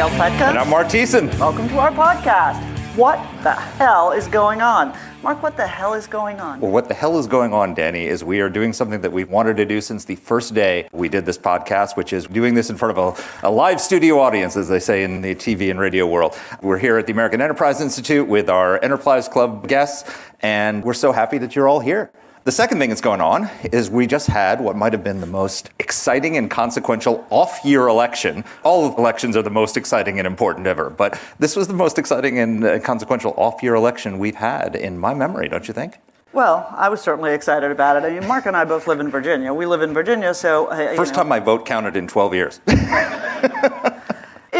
Danielle Pletka. And I'm Marc Thiessen. Welcome to our podcast. What the hell is going on? Marc, what the hell is going on? Well, what the hell is going on, Danny, is we are doing something that we've wanted to do since the first day we did this podcast, which is doing this in front of a, a live studio audience, as they say in the TV and radio world. We're here at the American Enterprise Institute with our Enterprise Club guests, and we're so happy that you're all here. The second thing that's going on is we just had what might have been the most exciting and consequential off year election. All elections are the most exciting and important ever, but this was the most exciting and uh, consequential off year election we've had in my memory, don't you think? Well, I was certainly excited about it. I mean, Marc and I both live in Virginia. We live in Virginia, so. uh, First know- time my vote counted in 12 years.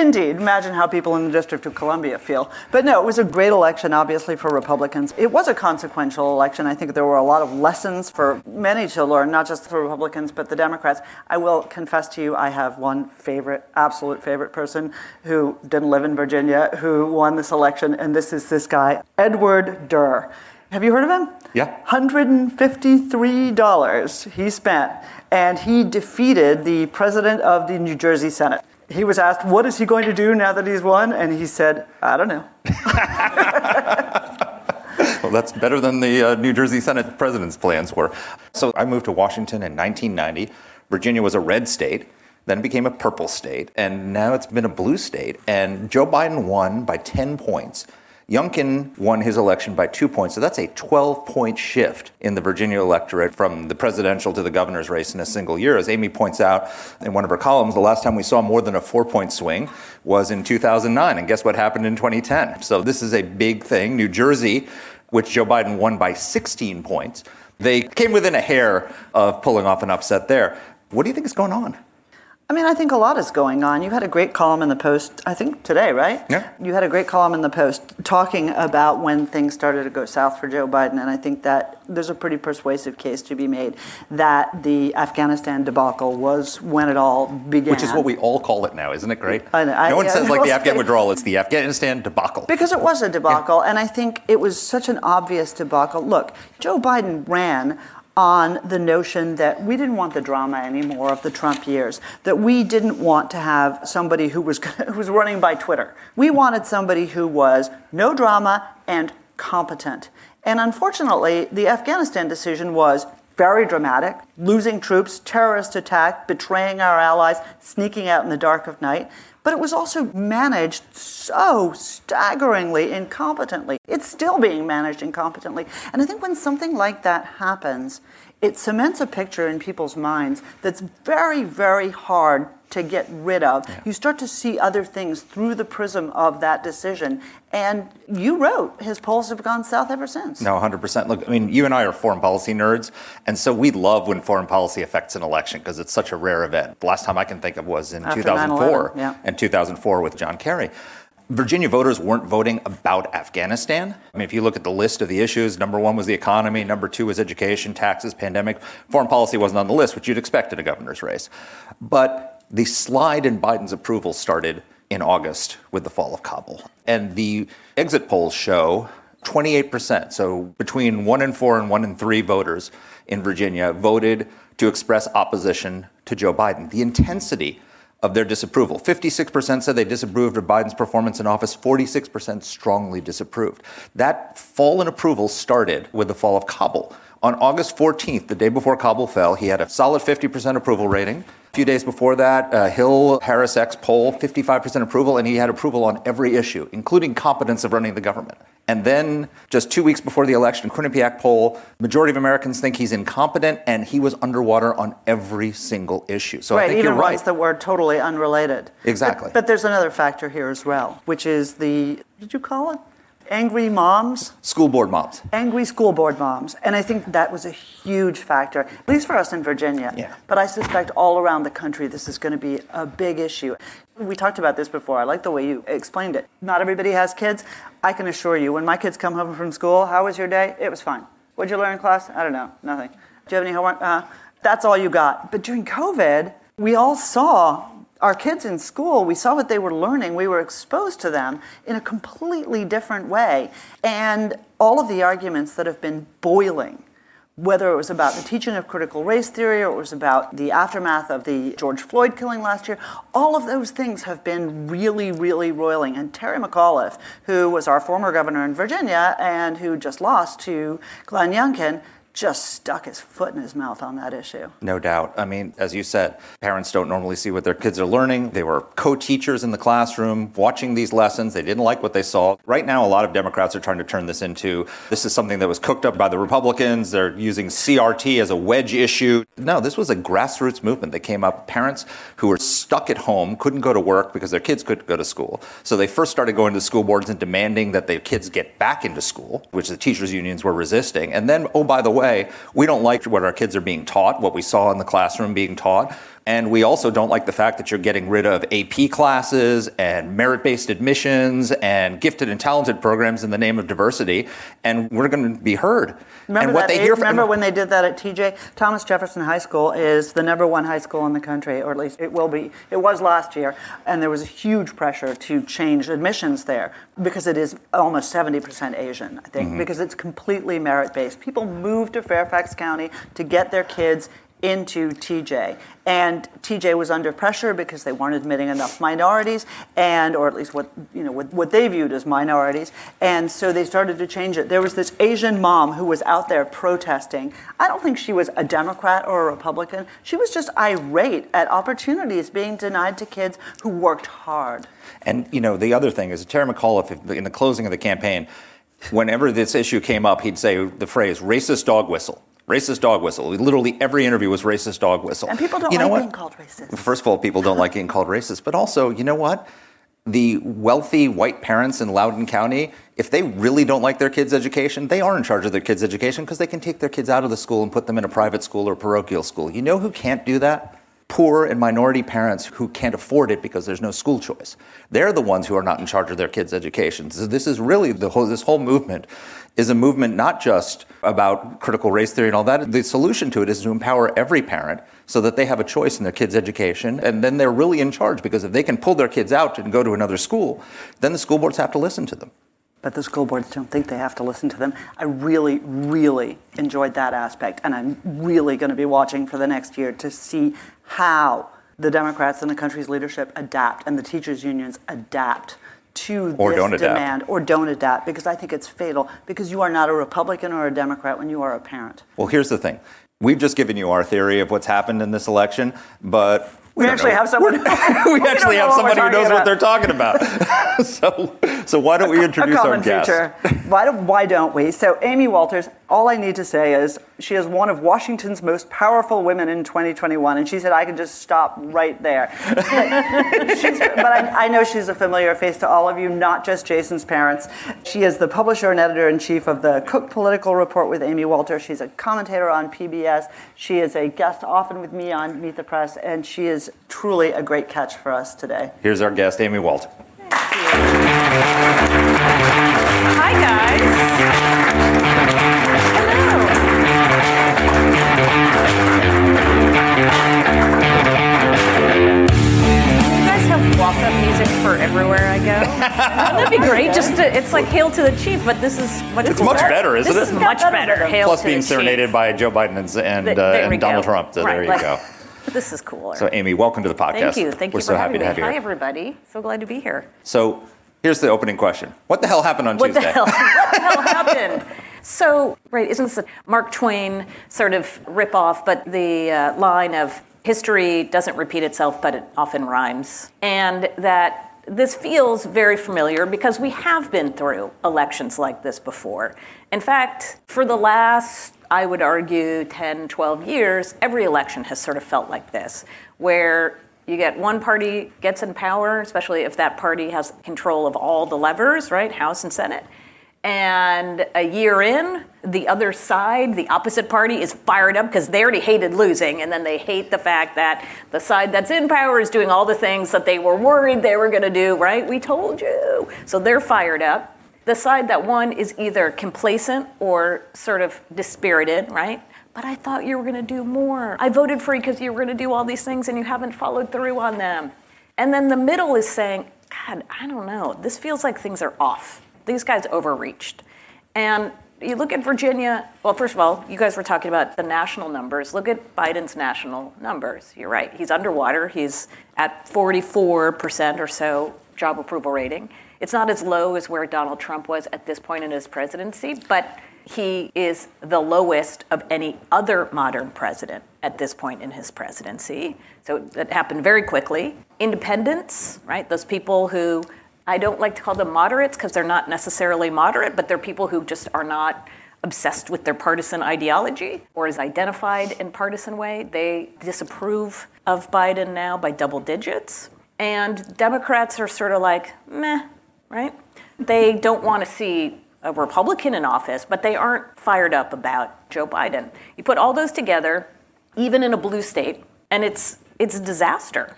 Indeed. Imagine how people in the District of Columbia feel. But no, it was a great election, obviously, for Republicans. It was a consequential election. I think there were a lot of lessons for many to learn, not just for Republicans, but the Democrats. I will confess to you, I have one favorite, absolute favorite person who didn't live in Virginia who won this election, and this is this guy, Edward Durr. Have you heard of him? Yeah. $153 he spent, and he defeated the president of the New Jersey Senate. He was asked, What is he going to do now that he's won? And he said, I don't know. well, that's better than the uh, New Jersey Senate president's plans were. So I moved to Washington in 1990. Virginia was a red state, then became a purple state, and now it's been a blue state. And Joe Biden won by 10 points. Youngkin won his election by two points, so that's a 12 point shift in the Virginia electorate from the presidential to the governor's race in a single year. As Amy points out in one of her columns, the last time we saw more than a four point swing was in 2009. And guess what happened in 2010? So this is a big thing. New Jersey, which Joe Biden won by 16 points, they came within a hair of pulling off an upset there. What do you think is going on? I mean, I think a lot is going on. You had a great column in the Post, I think today, right? Yeah. You had a great column in the Post talking about when things started to go south for Joe Biden, and I think that there's a pretty persuasive case to be made that the Afghanistan debacle was when it all began. Which is what we all call it now, isn't it great? I I- no one yeah, says like the Afghan withdrawal, it's the Afghanistan debacle. Because it was a debacle, and I think it was such an obvious debacle. Look, Joe Biden ran on the notion that we didn't want the drama anymore of the Trump years, that we didn't want to have somebody who was who was running by Twitter. We wanted somebody who was no drama and competent. And unfortunately, the Afghanistan decision was very dramatic, losing troops, terrorist attack, betraying our allies, sneaking out in the dark of night. But it was also managed so staggeringly incompetently. It's still being managed incompetently. And I think when something like that happens, it cements a picture in people's minds that's very, very hard to get rid of. You start to see other things through the prism of that decision. And you wrote, his polls have gone south ever since. No, 100%. Look, I mean, you and I are foreign policy nerds, and so we love when foreign policy affects an election because it's such a rare event. The last time I can think of was in After 2004, yeah. and 2004 with John Kerry. Virginia voters weren't voting about Afghanistan. I mean, if you look at the list of the issues, number one was the economy, number two was education, taxes, pandemic. Foreign policy wasn't on the list, which you'd expect in a governor's race. But the slide in Biden's approval started in August with the fall of Kabul. And the exit polls show 28%, so between one in four and one in three voters in Virginia voted to express opposition to Joe Biden. The intensity of their disapproval. 56% said they disapproved of Biden's performance in office, 46% strongly disapproved. That fall in approval started with the fall of Kabul. On August 14th, the day before Kabul fell, he had a solid 50% approval rating. A few days before that, uh, Hill Harris X poll, 55% approval, and he had approval on every issue, including competence of running the government. And then, just two weeks before the election, Quinnipiac poll, majority of Americans think he's incompetent, and he was underwater on every single issue. So I right, think even you're right. ones that were totally unrelated. Exactly. But, but there's another factor here as well, which is the, did you call it? Angry moms, School board moms. angry school board moms. And I think that was a huge factor, at least for us in Virginia. Yeah. But I suspect all around the country, this is going to be a big issue. We talked about this before. I like the way you explained it. Not everybody has kids. I can assure you, when my kids come home from school, how was your day? It was fine. What'd you learn in class? I don't know. Nothing. Do you have any homework? Uh, that's all you got. But during COVID, we all saw our kids in school, we saw what they were learning. We were exposed to them in a completely different way. And all of the arguments that have been boiling, whether it was about the teaching of critical race theory or it was about the aftermath of the George Floyd killing last year, all of those things have been really, really roiling. And Terry McAuliffe, who was our former governor in Virginia and who just lost to Glenn Youngkin, just stuck his foot in his mouth on that issue. No doubt. I mean, as you said, parents don't normally see what their kids are learning. They were co teachers in the classroom watching these lessons. They didn't like what they saw. Right now, a lot of Democrats are trying to turn this into this is something that was cooked up by the Republicans. They're using CRT as a wedge issue. No, this was a grassroots movement that came up. Parents who were stuck at home couldn't go to work because their kids couldn't go to school. So they first started going to school boards and demanding that their kids get back into school, which the teachers' unions were resisting. And then, oh, by the way, we don't like what our kids are being taught, what we saw in the classroom being taught. And we also don't like the fact that you're getting rid of AP classes and merit based admissions and gifted and talented programs in the name of diversity. And we're going to be heard. Remember, and what that they age- hear from remember when they did that at TJ? Thomas Jefferson High School is the number one high school in the country, or at least it will be. It was last year, and there was a huge pressure to change admissions there because it is almost 70% Asian, I think, mm-hmm. because it's completely merit based. People move to Fairfax County to get their kids into TJ. And TJ was under pressure because they weren't admitting enough minorities and or at least what you know what, what they viewed as minorities. And so they started to change it. There was this Asian mom who was out there protesting. I don't think she was a Democrat or a Republican. She was just irate at opportunities being denied to kids who worked hard. And you know, the other thing is Terry McAuliffe in the closing of the campaign, whenever this issue came up, he'd say the phrase "racist dog whistle." Racist dog whistle. Literally every interview was racist dog whistle. And people don't you know like what? being called racist. First of all, people don't like being called racist, but also, you know what? The wealthy white parents in Loudoun County, if they really don't like their kids' education, they are in charge of their kids' education because they can take their kids out of the school and put them in a private school or parochial school. You know who can't do that? Poor and minority parents who can't afford it because there's no school choice. They're the ones who are not in charge of their kids' education. So this is really the whole, this whole movement is a movement not just about critical race theory and all that. The solution to it is to empower every parent so that they have a choice in their kids' education, and then they're really in charge because if they can pull their kids out and go to another school, then the school boards have to listen to them. But the school boards don't think they have to listen to them. I really, really enjoyed that aspect, and I'm really going to be watching for the next year to see how the Democrats and the country's leadership adapt and the teachers' unions adapt to Or this don't adapt. demand or don't adapt because I think it's fatal because you are not a Republican or a Democrat when you are a parent. Well, here's the thing. We've just given you our theory of what's happened in this election, but We don't actually know. have someone- we we actually have somebody who knows talking what they're talking about. so, so why don't we introduce a our common guest? feature. Why, don't, why don't we? So, Amy Walters, all I need to say is she is one of Washington's most powerful women in 2021, and she said I can just stop right there. She's- but I, I know she's a familiar face to all of you, not just Jason's parents. She is the publisher and editor in chief of the Cook Political Report with Amy Walter. She's a commentator on PBS. She is a guest often with me on Meet the Press, and she is truly a great catch for us today. Here's our guest, Amy Walter. Hi, guys. Everywhere I go. Wouldn't that be great? Just to, it's like "Hail to the Chief," but this is much better. It's much better, isn't this it? is much better. Hail Plus to being the serenaded Chief. by Joe Biden and, and, Th- uh, and Donald go. Trump. So Right, there you like- go. This is cooler. So Amy, welcome to the podcast. Thank you. Thank We're you so for happy having to me. have you Hi, everybody. So glad to be here. So here's the opening question. What the hell happened on What the Tuesday? hell? What the hell happened? So, right, isn't this a Mark Twain sort of ripoff? But the uh, line of history doesn't repeat itself, but it often rhymes, and that this feels very familiar because we have been through elections like this before. In fact, for the last, I would argue, 10, 12 years, every election has sort of felt like this, where you get one party gets in power, especially if that party has control of all the levers, right, House and Senate. And a year in, the other side, the opposite party, is fired up because they already hated losing. And then they hate the fact that the side that's in power is doing all the things that they were worried they were going to do, right? We told you. So they're fired up. The side that won is either complacent or sort of dispirited, right? But I thought you were going to do more. I voted for you because you were going to do all these things and you haven't followed through on them. And then the middle is saying, God, I don't know. This feels like things are off. These guys overreached. And you look at Virginia, well, first of all, you guys were talking about the national numbers. Look at Biden's national numbers. You're right. He's underwater. He's at 44% or so job approval rating. It's not as low as where Donald Trump was at this point in his presidency, but he is the lowest of any other modern president at this point in his presidency. So that happened very quickly. Independents, right? Those people who I don't like to call them moderates because they're not necessarily moderate, but they're people who just are not obsessed with their partisan ideology or is identified in partisan way. They disapprove of Biden now by double digits. And Democrats are sort of like, meh, right? They don't want to see a Republican in office, but they aren't fired up about Joe Biden. You put all those together, even in a blue state, and it's it's a disaster.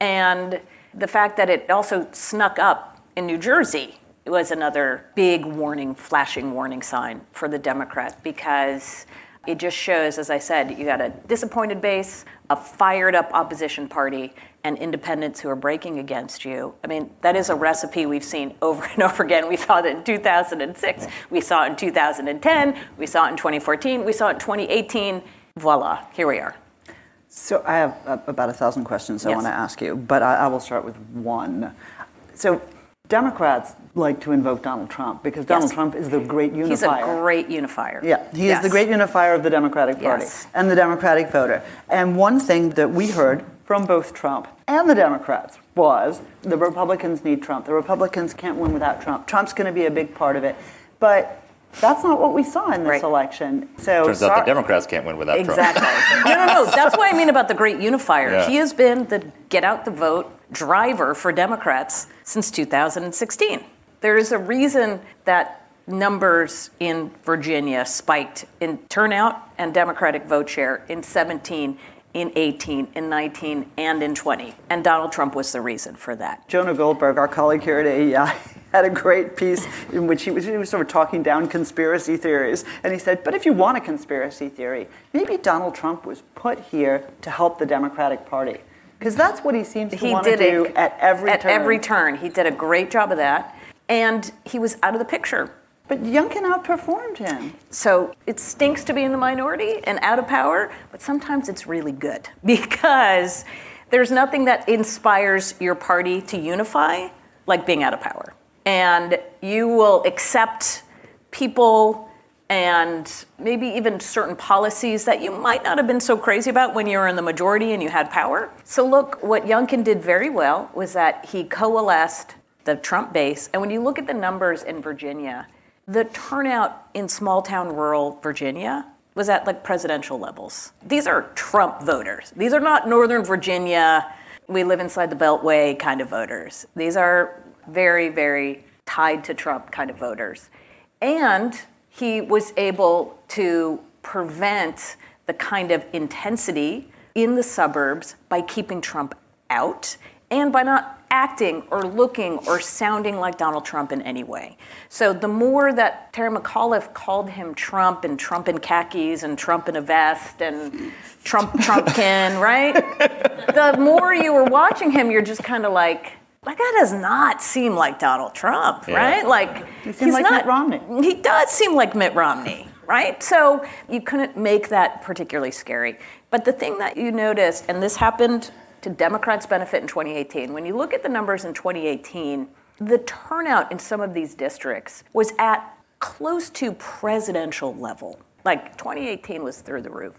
And the fact that it also snuck up in New Jersey was another big warning, flashing warning sign for the Democrat because it just shows, as I said, you got a disappointed base, a fired up opposition party, and independents who are breaking against you. I mean, that is a recipe we've seen over and over again. We saw it in 2006, we saw it in 2010, we saw it in 2014, we saw it in 2018. Voila, here we are. So I have uh, about a thousand questions I want to ask you, but I, I will start with one. So Democrats like to invoke Donald Trump because Donald Yes. Trump is the great unifier. He's a great unifier. Yeah, he is the great unifier of the Democratic Party Yes. and the Democratic voter. And one thing that we heard from both Trump and the Democrats was the Republicans need Trump. The Republicans can't win without Trump. Trump's going to be a big part of it. But that's not what we saw in this Right. election. So Turns out the Democrats can't win without Trump. Exactly. no, no, no. That's what I mean about the great unifier. Yeah. He has been the get out the vote driver for Democrats since 2016. There is a reason that numbers in Virginia spiked in turnout and Democratic vote share in 17, in 18, in 19, and in 20. And Donald Trump was the reason for that. Jonah Goldberg, our colleague here at AEI, had a great piece in which he was, he was sort of talking down conspiracy theories. And he said, but if you want a conspiracy theory, maybe Donald Trump was put here to help the Democratic Party. Because that's what he seems to he want to do it at every at turn. every turn. He did a great job of that. And he was out of the picture But Youngkin outperformed him. So it stinks to be in the minority and out of power, but sometimes it's really good because there's nothing that inspires your party to unify like being out of power. And you will accept people and maybe even certain policies that you might not have been so crazy about when you were in the majority and you had power. So, look, what Youngkin did very well was that he coalesced the Trump base. And when you look at the numbers in Virginia, the turnout in small town rural Virginia was at like presidential levels. These are Trump voters. These are not Northern Virginia, we live inside the Beltway kind of voters. These are very, very tied to Trump kind of voters. And he was able to prevent the kind of intensity in the suburbs by keeping Trump out and by not acting or looking or sounding like Donald Trump in any way. So the more that Terry McAuliffe called him Trump and Trump in khakis and Trump in a vest and Trump Trumpkin, right? The more you were watching him, you're just kind of like, that guy does not seem like Donald Trump, Yeah. right? Like He he's like not, Mitt Romney. He does seem like Mitt Romney, right? So you couldn't make that particularly scary. But the thing that you noticed, and this happened to Democrats' benefit in 2018, when you look at the numbers in 2018, the turnout in some of these districts was at close to presidential level. Like 2018 was through the roof.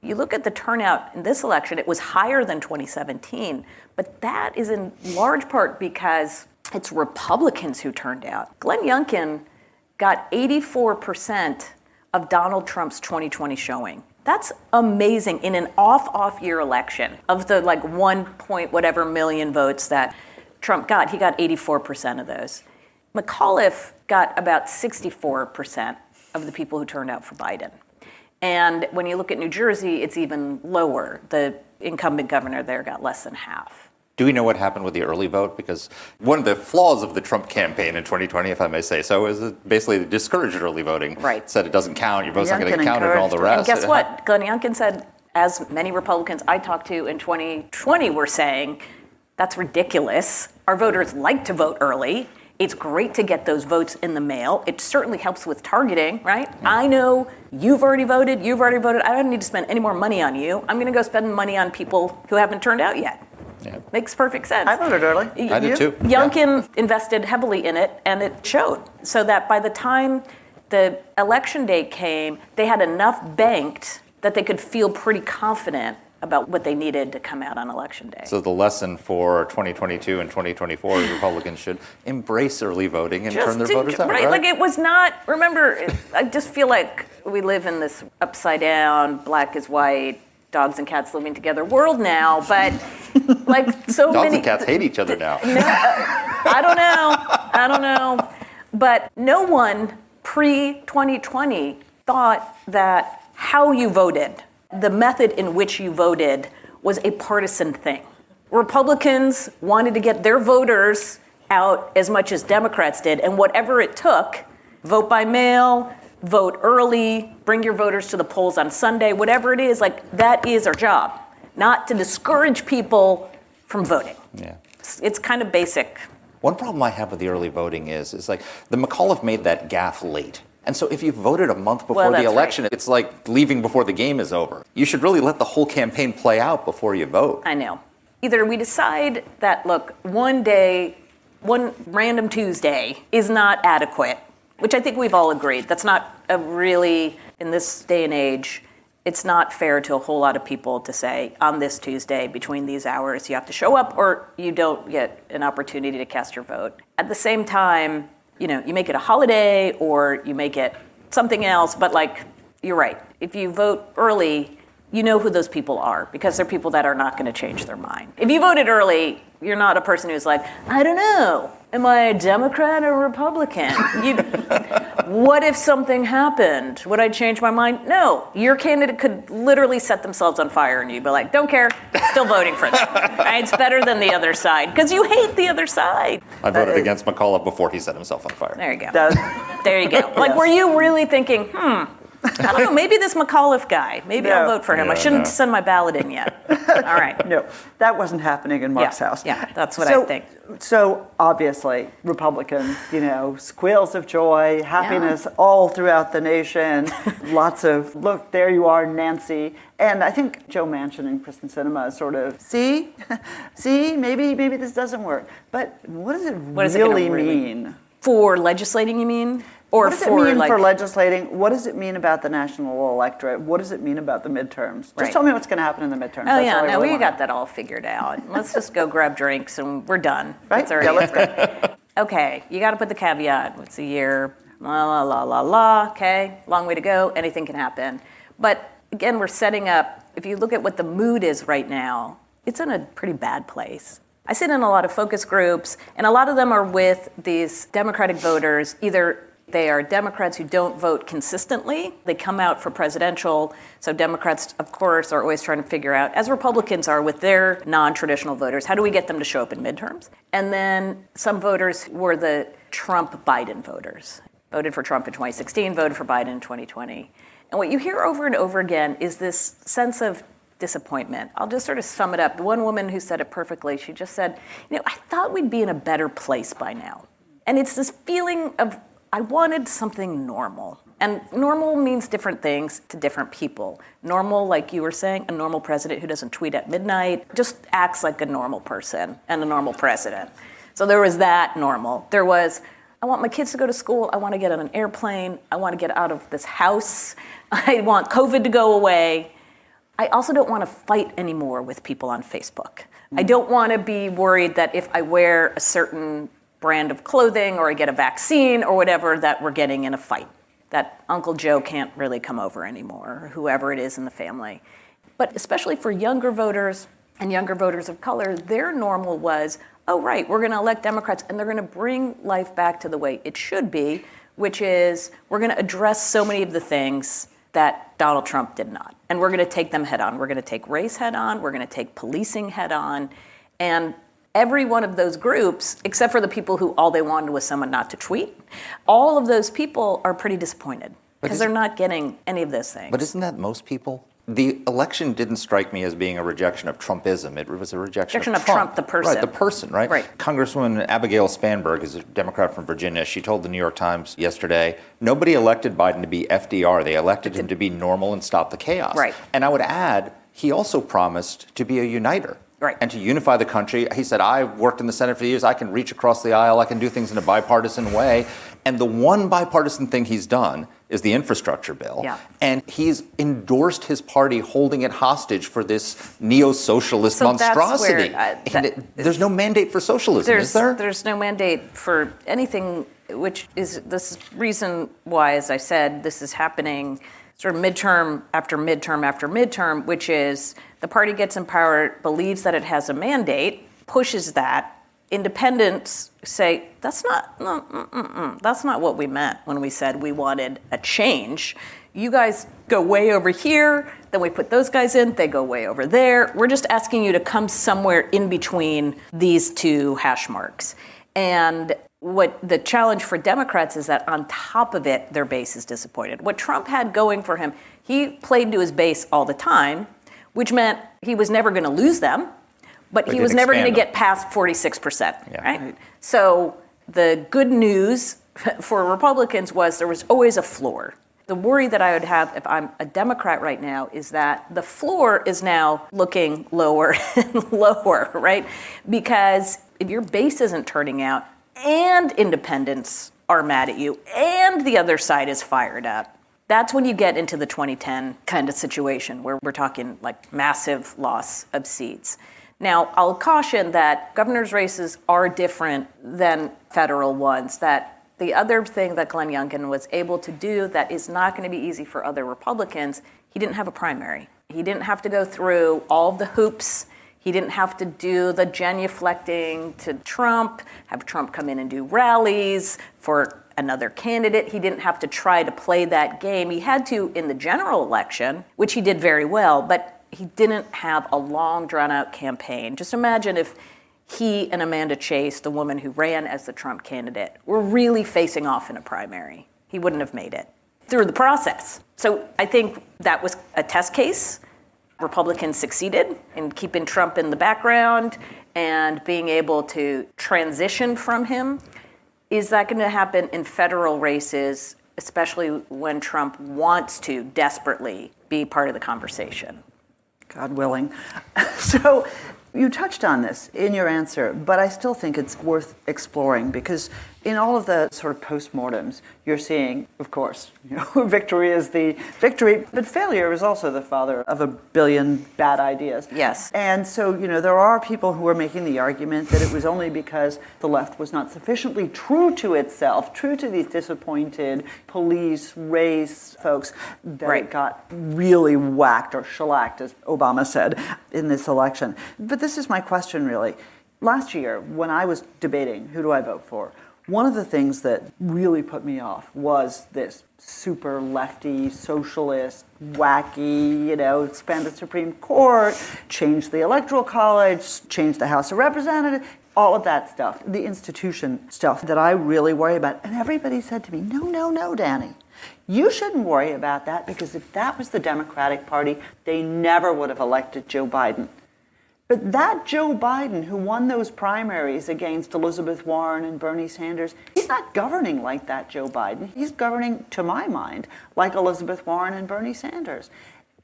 You look at the turnout in this election, it was higher than 2017, but that is in large part because it's Republicans who turned out. Glenn Youngkin got 84% of Donald Trump's 2020 showing. That's amazing in an off off year election of the like one point whatever million votes that Trump got. He got 84% of those. McAuliffe got about 64% of the people who turned out for Biden. And when you look at New Jersey, it's even lower. The incumbent governor there got less than half. Do we know what happened with the early vote? Because one of the flaws of the Trump campaign in 2020, if I may say so, is it basically discouraged early voting. Right. Said it doesn't count, your vote's not going to Youngkin get counted, and all the rest. it. And guess It what? Glenn Youngkin said, as many Republicans I talked to in 2020 were saying, that's ridiculous. Our voters like to vote early. It's great to get those votes in the mail. It certainly helps with targeting, right? I know you've already voted, you've already voted. I don't need to spend any more money on you. I'm going to go spend money on people who haven't turned out yet. Yeah. Makes perfect sense. I voted early. I did too. Youngkin invested heavily in it, and it showed. So that by the time the election day came, they had enough banked that they could feel pretty confident about what they needed to come out on election day. So the lesson for 2022 and 2024 is Republicans should embrace early voting and turn their to- voters out. right, like it was not. Remember, I just feel like we live in this upside down, black is white, dogs and cats living together world now. But like so Dogs many and cats hate each other now. Uh, I don't know. I don't know. But no one pre 2020 thought that how you voted, the method in which you voted, was a partisan thing. Republicans wanted to get their voters out as much as Democrats did, and whatever it took vote by mail, vote early, bring your voters to the polls on Sunday, whatever it is like that is our job, not to discourage people from voting. Yeah. It's, it's kind of basic. One problem I have with the early voting is, is like the McAuliffe made that gaffe late. And so if you voted a month before Well, the that's right. election, it's like leaving before the game is over. You should really let the whole campaign play out before you vote. I know. Either we decide that, look, one day, one random Tuesday is not adequate, which I think we've all agreed. That's not a really, in this day and age, it's not fair to a whole lot of people to say on this Tuesday between these hours you have to show up or you don't get an opportunity to cast your vote. At the same time, you know, you make it a holiday or you make it something else, but like you're right. If you vote early, you know who those people are because they're people that are not going to change their mind. If you voted early, you're not a person who's like, I don't know, am I a Democrat or Republican? You, what if something happened? Would I change my mind? No. Your candidate could literally set themselves on fire and you'd be like, don't care, still voting for them. It's better than the other side because you hate the other side. I voted Uh, against McAuliffe before he set himself on fire. There you go. That- There you go. Like, were you really thinking, hmm, I don't know, maybe this McAuliffe guy, maybe I'll vote for him. I shouldn't no. send my ballot in yet. All right. no, that wasn't happening in Marc's Yeah, house. yeah, that's what so, I think. So obviously, Republicans, you know, squeals of joy, happiness all throughout the nation. Lots of look, there you are, Nancy. And I think Joe Manchin and Kyrsten Sinema sort of see, see, maybe maybe this doesn't work. But what does it What is it gonna really, really- mean? For legislating, you mean? Or what does for it mean like for legislating? What does it mean about the national electorate? What does it mean about the midterms? Just Right. tell me what's going to happen in the midterms. Oh That's yeah, no, really we got that all figured out. Let's just go grab drinks and we're done. Right? That's already Yeah, let's go. Okay, you got to put the caveat. It's a year. La la la la la. Okay, long way to go. Anything can happen. But again, we're setting up. If you look at what the mood is right now, it's in a pretty bad place. I sit in a lot of focus groups, and a lot of them are with these Democratic voters. Either they are Democrats who don't vote consistently. They come out for presidential. So, Democrats, of course, are always trying to figure out, as Republicans are with their non traditional voters, how do we get them to show up in midterms? And then some voters were the Trump Biden voters, voted for Trump in 2016, voted for Biden in 2020. And what you hear over and over again is this sense of disappointment. I'll just sort of sum it up. The one woman who said it perfectly, she just said, You know, I thought we'd be in a better place by now. And it's this feeling of, I wanted something normal. And normal means different things to different people. Normal, like you were saying, a normal president who doesn't tweet at midnight, just acts like a normal person and a normal president. So there was that normal. There was, I want my kids to go to school. I want to get on an airplane. I want to get out of this house. I want COVID to go away. I also don't want to fight anymore with people on Facebook. I mm. don't want to be worried that if I wear a certain brand of clothing or I get a vaccine or whatever, that we're getting in a fight. That Uncle Joe can't really come over anymore, or whoever it is in the family. But especially for younger voters and younger voters of color, their normal was oh, right, we're going to elect Democrats and they're going to bring life back to the way it should be, which is we're going to address so many of the things that Donald Trump did not. And we're going to take them head on. We're going to take race head on. We're going to take policing head on. And every one of those groups, except for the people who all they wanted was someone not to tweet, all of those people are pretty disappointed because they're not getting any of those things. But isn't that most people? The election didn't strike me as being a rejection of Trumpism. It was a rejection, Rejection of Trump, the person. Right, the person, right? Right. Congresswoman Abigail Spanberg is a Democrat from Virginia. She told the New York Times yesterday nobody elected Biden to be FDR. They elected him to be normal and stop the chaos. Right. And I would add, he also promised to be a uniter. Right. And to unify the country. He said, I worked in the Senate for years. I can reach across the aisle. I can do things in a bipartisan way. And the one bipartisan thing he's done is the infrastructure bill. Yeah. And he's endorsed his party holding it hostage for this neo socialist So that's monstrosity. where, uh, And that- it- there's no mandate for socialism, is there? There's no mandate for anything, which is this reason why, as I said, this is happening sort of midterm after midterm after midterm, which is the party gets in power, believes that it has a mandate, pushes that. Independents say that's not no, that's not what we meant when we said we wanted a change. You guys go way over here, then we put those guys in, they go way over there. We're just asking you to come somewhere in between these two hash marks. And what the challenge for Democrats is that on top of it, their base is disappointed. What Trump had going for him, he played to his base all the time, which meant he was never going to lose them, but, But he was never going to get past 46%. Yeah. Right? So the good news for Republicans was there was always a floor. The worry that I would have if I'm a Democrat right now is that the floor is now looking lower and lower, right? Because if your base isn't turning out and independents are mad at you and the other side is fired up, that's when you get into the 2010 kind of situation where we're talking like massive loss of seats. Now, I'll caution that governor's races are different than federal ones, that the other thing that Glenn Youngkin was able to do that is not going to be easy for other Republicans, he didn't have a primary. He didn't have to go through all the hoops. He didn't have to do the genuflecting to Trump, have Trump come in and do rallies for another candidate. He didn't have to try to play that game. He had to in the general election, which he did very well, but he didn't have a long, drawn out campaign. Just imagine if he and Amanda Chase, the woman who ran as the Trump candidate, were really facing off in a primary. He wouldn't have made it through the process. So I think that was a test case. Republicans succeeded in keeping Trump in the background and being able to transition from him. Is that going to happen in federal races, especially when Trump wants to desperately be part of the conversation? God willing. So you touched on this in your answer, but I still think it's worth exploring because in all of the sort of postmortems, you're seeing, of course, you know, victory is the victory, but failure is also the father of a billion bad ideas. Yes. And so, you know, there are people who are making the argument that it was only because the left was not sufficiently true to itself, true to these disappointed police, race folks, that Right. it got really whacked or shellacked, as Obama said, in this election. But this is my question, really. Last year, when I was debating who do I vote for, one of the things that really put me off was this super lefty, socialist, wacky, you know, expand the Supreme Court, change the Electoral College, change the House of Representatives, all of that stuff, the institution stuff that I really worry about. And everybody said to me, no, no, no, Danny. You shouldn't worry about that because if that was the Democratic Party, they never would have elected Joe Biden. But that Joe Biden, who won those primaries against Elizabeth Warren and Bernie Sanders, he's not governing like that Joe Biden. He's governing, to my mind, like Elizabeth Warren and Bernie Sanders.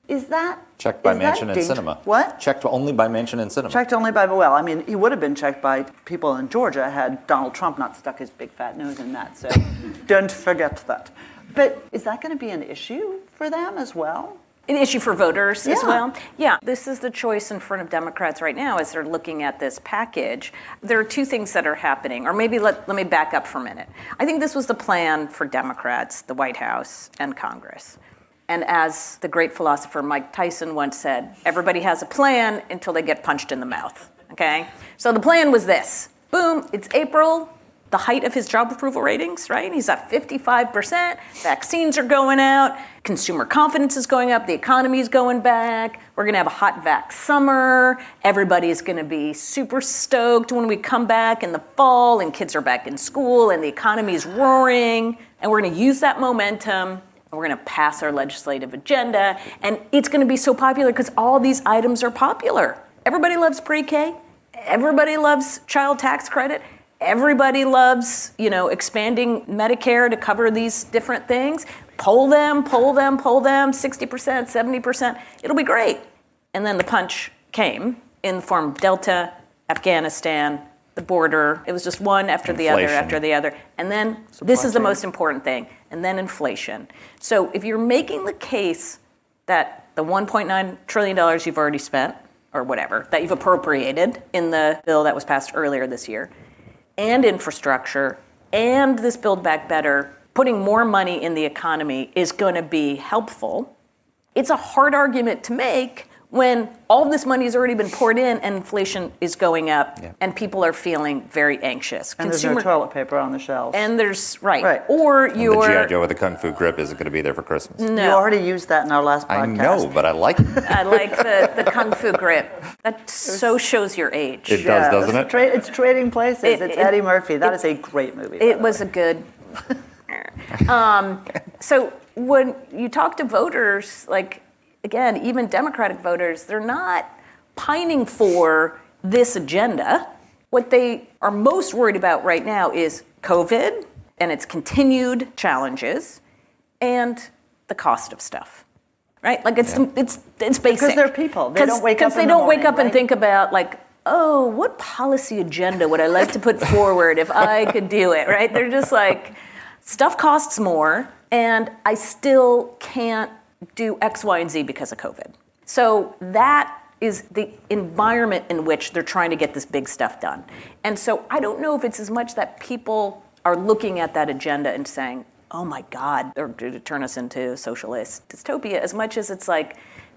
Is that Checked by Manchin and Sinema. What? Checked only by Manchin and Sinema. Checked only by well, I mean, he would have been checked by people in Georgia had Donald Trump not stuck his big fat nose in that. So don't forget that. But is that going to be an issue for them as well? An issue for voters as well. Yeah, this is the choice in front of Democrats right now as they're looking at this package. There are two things that are happening, or maybe let, let me back up for a minute. I think this was the plan for Democrats, the White House, and Congress. And as the great philosopher Mike Tyson once said, everybody has a plan until they get punched in the mouth. Okay? So the plan was this boom, it's April, the height of his job approval ratings, right? He's at 55%. Vaccines are going out. Consumer confidence is going up. The economy is going back. We're going to have a hot vac summer. Everybody's going to be super stoked when we come back in the fall and kids are back in school and the economy is roaring. And we're going to use that momentum we're going to pass our legislative agenda. And it's going to be so popular because all these items are popular. Everybody loves pre K. Everybody loves child tax credit everybody loves, you know, expanding Medicare to cover these different things. Poll them, poll them, poll them, 60%, 70%. It'll be great. And then the punch came in the form of Delta, Afghanistan, the border. It was just one after the other after the other. And then this is the most important thing. And then inflation. So if you're making the case that the 1.9 trillion dollars you've already spent or whatever that you've appropriated in the bill that was passed earlier this year and infrastructure and this build back better putting more money in the economy is going to be helpful. It's a hard argument to make when all this money has already been poured in and inflation is going up and people are feeling very anxious And there's no toilet paper on the shelves. and there's right, Right. or And the GI Joe with the kung fu grip isn't going to be there for Christmas. you no already used that in our last podcast. I know, but I like it. I like the, the kung fu grip. That so shows your age. It does, doesn't it? Tra- it's Trading Places. It- it's it- Eddie Murphy. That it- is a great movie. It was way. a good. um, so when you talk to voters, like again, even Democratic voters, they're not pining for this agenda. What they are most worried about right now is COVID and its continued challenges, and the cost of stuff. Right? Like it's it's it's basic. Because they're people. They don't wake up Because they the don't wake morning, up and think about like, oh, what policy agenda would I like to put forward if I could do it? Right? They're just like, stuff costs more, and I still can't do X, Y, and Z because of COVID. So that is the environment in which they're trying to get this big stuff done. And so I don't know if it's as much that people are looking at that agenda and saying, oh my God, they're going to turn us into socialist dystopia, as much as it's like,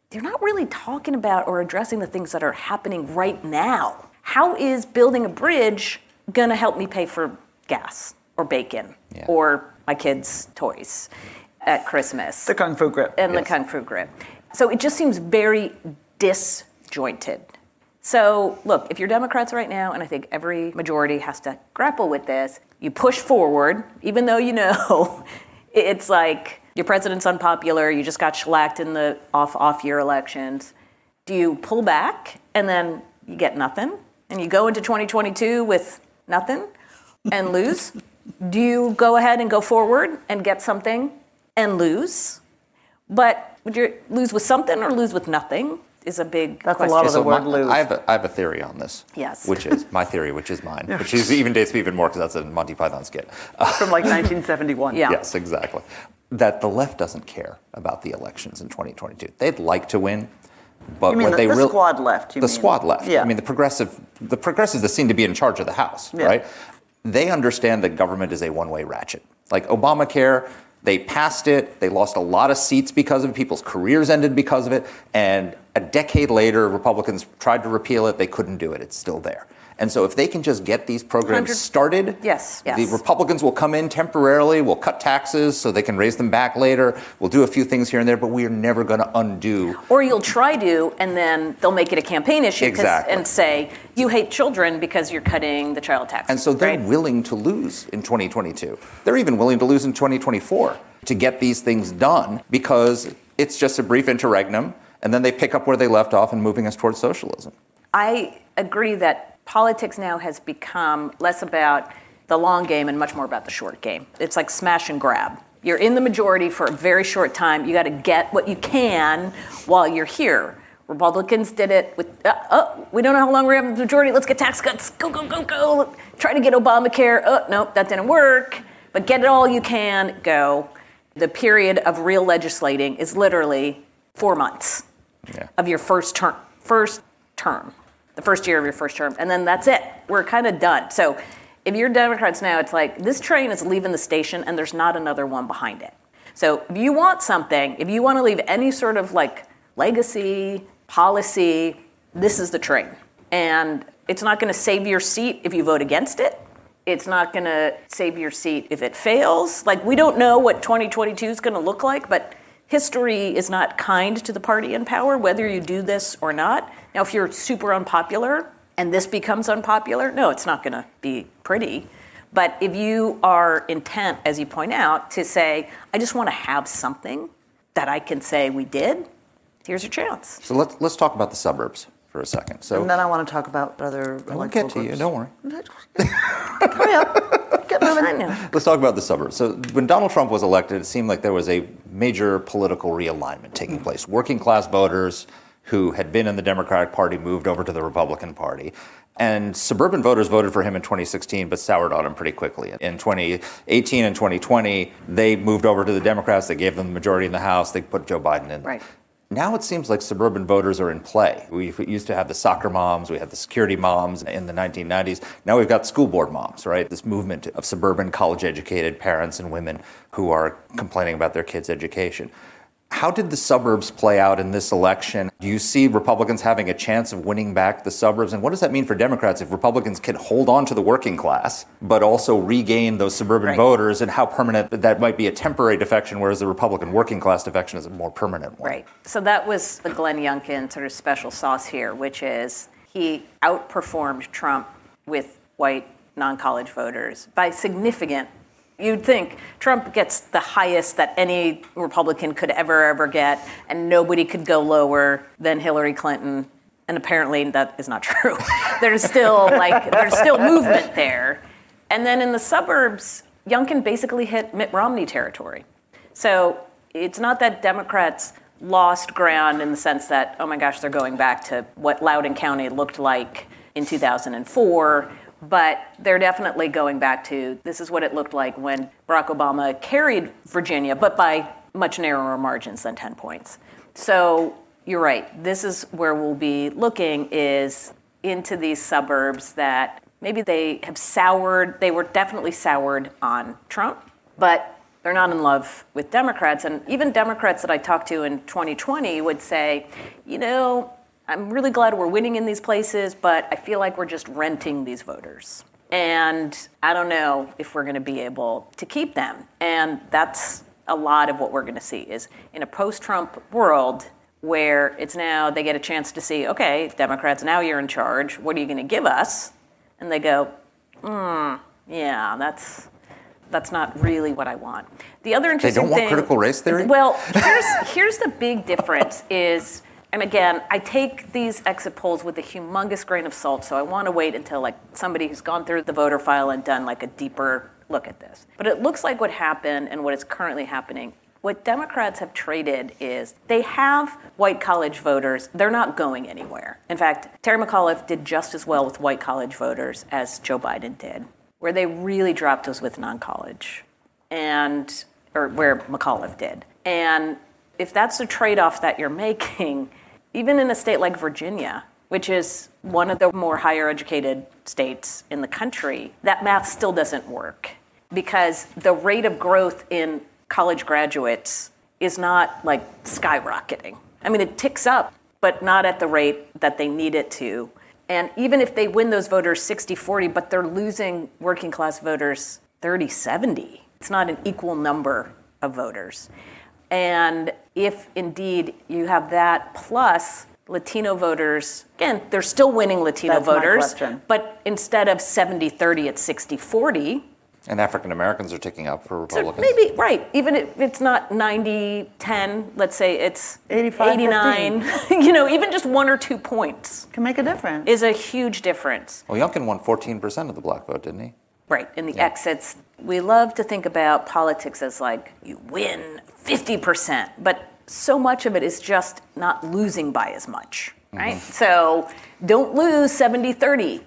they're not really talking about or addressing the things that are happening right now. How is building a bridge going to help me pay for gas or bacon Yeah. or my kids' toys at Christmas? the Kung Fu Grip. and the kung fu grip. So it just seems very disjointed. So look, if you're Democrats right now, and I think every majority has to grapple with this, you push forward, even though you know it's like your president's unpopular, you just got shellacked in the off off year elections. Do you pull back and then you get nothing, and you go into 2022 with nothing and lose? Do you go ahead and go forward and get something and lose? But would you lose with something or lose with nothing? Is a big That's a lot of the So word my- lose. I have, a, I have a theory on this. Yes. Which is my theory, which is mine. Which is even dates me even more because that's a Monty Python skit. From like 1971. Yeah. Yes, exactly. That the left doesn't care about the elections in 2022. They'd like to win, but You mean what the- they the real- squad left, you the mean? squad left. Yeah. I mean, the progressive, the progressives that seem to be in charge of the House, Yeah. right? They understand that government is a one-way ratchet. Like Obamacare, they passed it. They lost a lot of seats because of it. People's careers ended because of it. And a decade later, Republicans tried to repeal it. They couldn't do it. It's still there. And so if they can just get these programs started, Yes, the. Republicans will come in temporarily, we'll cut taxes so they can raise them back later, we'll do a few things here and there, but we are never going to undo. Or you'll try to, and then they'll make it a campaign issue Exactly. and say you hate children because you're cutting the child tax. And so they're right? willing to lose in 2022. They're even willing to lose in 2024 to get these things done because it's just a brief interregnum and then they pick up where they left off and moving us towards socialism. I agree that politics now has become less about the long game and much more about the short game. It's like smash and grab. You're in the majority for a very short time. You got to get what you can while you're here. Republicans did it with, uh, oh, we don't know how long we're having the majority. Let's get tax cuts. Go, go, go, go. Try to get Obamacare. Oh, nope, that didn't work. But get it all you can, go. The period of real legislating is literally four months Yeah. of your first term, first term, the first year of your first term, and then that's it. We're kind of done. So if you're Democrats now, it's like this train is leaving the station, and there's not another one behind it. So if you want something, if you want to leave any sort of like legacy, policy, this is the train. And It's not going to save your seat if you vote against it. It's not going to save your seat if it fails. Like, we don't know what 2022 is going to look like, but history is not kind to the party in power, whether you do this or not. Now, if you're super unpopular and this becomes unpopular, no, it's not going to be pretty. But if you are intent, as you point out, to say, I just want to have something that I can say we did, here's your chance. So let's let's talk about the suburbs for a second. So And then I want to talk about other I will get to you. Don't worry. Hurry up. Get moving. I know. Let's talk about the suburbs. So when Donald Trump was elected, it seemed like there was a major political realignment taking mm. place. Working class voters who had been in the Democratic Party moved over to the Republican Party. And suburban voters voted for him in 2016, but soured on him pretty quickly. In 2018 and 2020, they moved over to the Democrats. They gave them the majority in the House. They put Joe Biden in. Right. Now it seems like suburban voters are in play. We used to have the soccer moms, we had the security moms in the 1990s. Now we've got school board moms, right? This movement of suburban college educated parents and women who are complaining about their kids' education. How did the suburbs play out in this election? Do you see Republicans having a chance of winning back the suburbs? And what does that mean for Democrats if Republicans can hold on to the working class, but also regain those suburban Right. voters? And how permanent that might be a temporary defection, whereas the Republican working class defection is a more permanent one? Right. So that was the Glenn Youngkin sort of special sauce here, which is he outperformed Trump with white non college voters by significant. You'd think Trump gets the highest that any Republican could ever, ever get, and nobody could go lower than Hillary Clinton. And apparently that is not true. there's still like there's still movement there. And then in the suburbs, Youngkin basically hit Mitt Romney territory. So it's not that Democrats lost ground in the sense that, oh my gosh, they're going back to what Loudoun County looked like in 2004, but they're definitely going back to this is what it looked like when Barack Obama carried Virginia, but by much narrower margins than 10 points. So you're right. This is where we'll be looking is into these suburbs that maybe they have soured, they were definitely soured on Trump, but they're not in love with Democrats. And even Democrats that I talked to in 2020 would say, you know, I'm really glad we're winning in these places, but I feel like we're just renting these voters. And I don't know if we're going to be able to keep them. And that's a lot of what we're going to see is in a post-Trump world where it's now they get a chance to see, okay, Democrats, now you're in charge. What are you going to give us? And they go, hmm, yeah, that's that's not really what I want. The other interesting they don't want thing, critical race theory? Well, here's here's the big difference is and again, I take these exit polls with a humongous grain of salt, so I want to wait until like somebody who's gone through the voter file and done like a deeper look at this. But it looks like what happened and what is currently happening. What Democrats have traded is they have white college voters. They're not going anywhere. In fact, Terry McAuliffe did just as well with white college voters as Joe Biden did. Where they really dropped was with non-college, and or where McAuliffe did. And if that's the trade-off that you're making, even in a state like Virginia, which is one of the more higher educated states in the country, that math still doesn't work because the rate of growth in college graduates is not like skyrocketing. I mean, it ticks up, but not at the rate that they need it to. And even if they win those voters 60 40, but they're losing working class voters 30 70, it's not an equal number of voters. And if indeed you have that plus Latino voters, again, they're still winning Latino That's voters, question. but instead of 70 30, it's 60 40. And African Americans are ticking up for So Republicans. maybe, right, even if it's not 90 10, let's say it's 85, 89, you know, even just one or two points Can make a difference. is a huge difference. Well, Youngkin won 14% of the black vote, didn't he? Right, in the exits, we love to think about politics as like you win 50%, but so much of it is just not losing by as much, mm-hmm. right? So don't lose 70 30.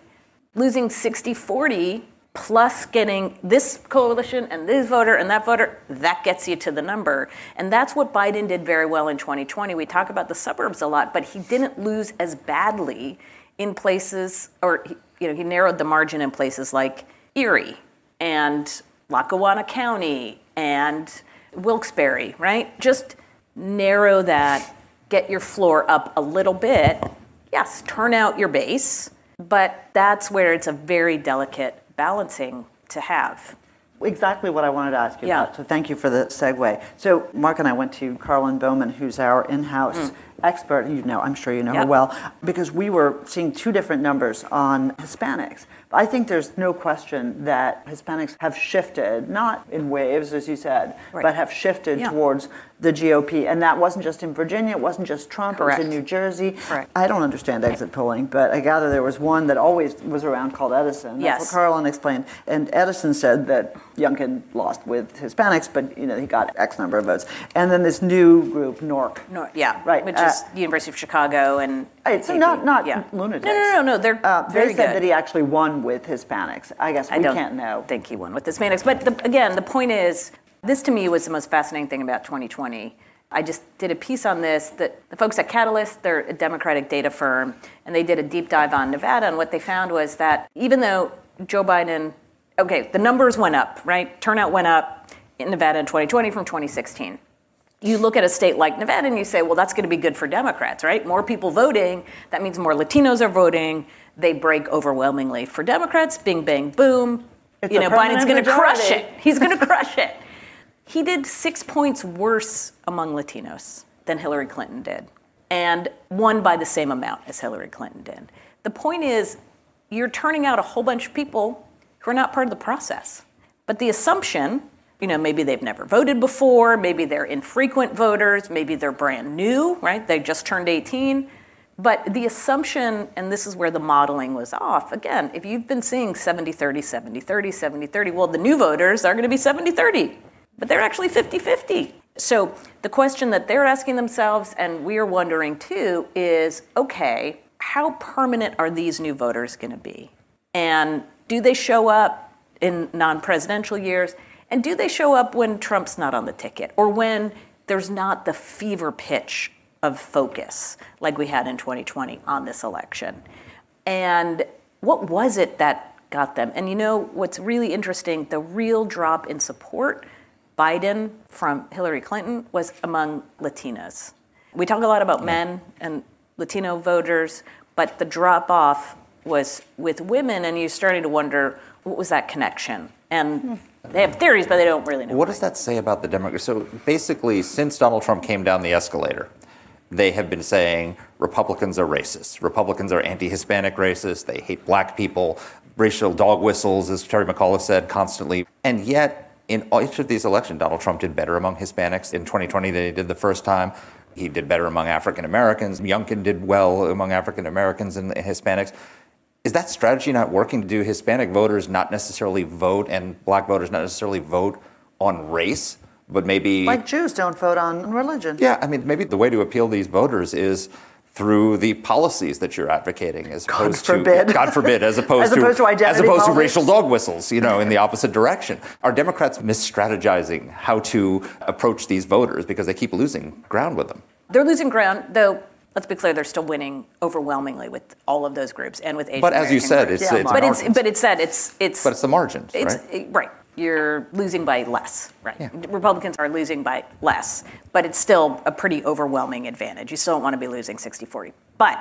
Losing 60 40 plus getting this coalition and this voter and that voter, that gets you to the number. And that's what Biden did very well in 2020. We talk about the suburbs a lot, but he didn't lose as badly in places, or you know, he narrowed the margin in places like Erie and Lackawanna County and Wilkes-Barre, right? Just narrow that, get your floor up a little bit. Yes, turn out your base, But that's where it's a very delicate balancing to have. Exactly what I wanted to ask you Yeah. about. So thank you for the segue. So Marc and I went to Karlyn Bowman, who's our in-house mm. Expert. You know, I'm sure you know. Yep. her well, because we were seeing two different numbers on Hispanics. I think there's no question that Hispanics have shifted, not in waves, as you said, Right. but have shifted Yeah. towards the GOP. And that wasn't just in Virginia, it wasn't just Trump, it was in New Jersey. Correct. I don't understand exit polling, but I gather there was one that always was around called Edison. That's Yes. what Karlyn explained. And Edison said that Youngkin lost with Hispanics, but you know he got X number of votes. And then this new group, NORC. No, yeah, Right, Which is University of Chicago and. So AP. not not yeah. lunatics. No, no, no, no. They're Uh, very they said good. that he actually won with Hispanics. I guess we I don't can't know. think he won with Hispanics. But the, again, the point is, this to me was the most fascinating thing about 2020. I just did a piece on this that the folks at Catalist, they're a Democratic data firm, and they did a deep dive on Nevada. And what they found was that even though Joe Biden, okay, the numbers went up, right? Turnout went up in Nevada in 2020 from 2016 you look at a state like Nevada and you say, well, that's going to be good for Democrats, right? More people voting, that means more Latinos are voting. They break overwhelmingly for Democrats. Bing, bang, boom. It's you know, Biden's going to crush it. He's going to crush it. He did six points worse among Latinos than Hillary Clinton did, and won by the same amount as Hillary Clinton did. The point is, you're turning out a whole bunch of people who are not part of the process. But the assumption, you know, maybe they've never voted before, maybe they're infrequent voters, maybe they're brand new, right? They just turned 18. But the assumption, and this is where the modeling was off, again, if you've been seeing 70 30, 70 30, 70 30, well, the new voters are going to be 70 30, but they're actually 50 50. So the question that they're asking themselves, and we're wondering too, is okay, how permanent are these new voters going to be? And do they show up in non presidential years? And do they show up when Trump's not on the ticket or when there's not the fever pitch of focus like we had in 2020 on this election? And what was it that got them? And you know what's really interesting? The real drop in support Biden from Hillary Clinton was among Latinas. We talk a lot about men and Latino voters, but the drop off was with women, and you're starting to wonder what was that connection? And hmm. They have theories, but they don't really know. What does that say about the Democrats? So basically, since Donald Trump came down the escalator, they have been saying Republicans are racist. Republicans are anti Hispanic racist. They hate black people. Racial dog whistles, as Terry McAuliffe said, constantly. And yet, in each of these elections, Donald Trump did better among Hispanics in 2020 than he did the first time. He did better among African Americans. Youngkin did well among African Americans and Hispanics. Is that strategy not working? Do Hispanic voters not necessarily vote and black voters not necessarily vote on race, but maybe. Like Jews don't vote on religion. yeah, I mean, maybe the way to appeal these voters is through the policies that you're advocating, as God opposed forbid. to God forbid, as opposed, As opposed to identity as opposed to racial dog whistles, you know, in the opposite direction. Are Democrats misstrategizing how to approach these voters because they keep losing ground with them? They're losing ground, though. Let's be clear; they're still winning overwhelmingly with all of those groups and with Asian. But as you said, groups. it's, Yeah, it's but it's but it's said it's it's But it's the margins, it's right? it- right. You're losing by less, right? Yeah. Republicans are losing by less, but it's still a pretty overwhelming advantage. You still don't want to be losing 60-40, but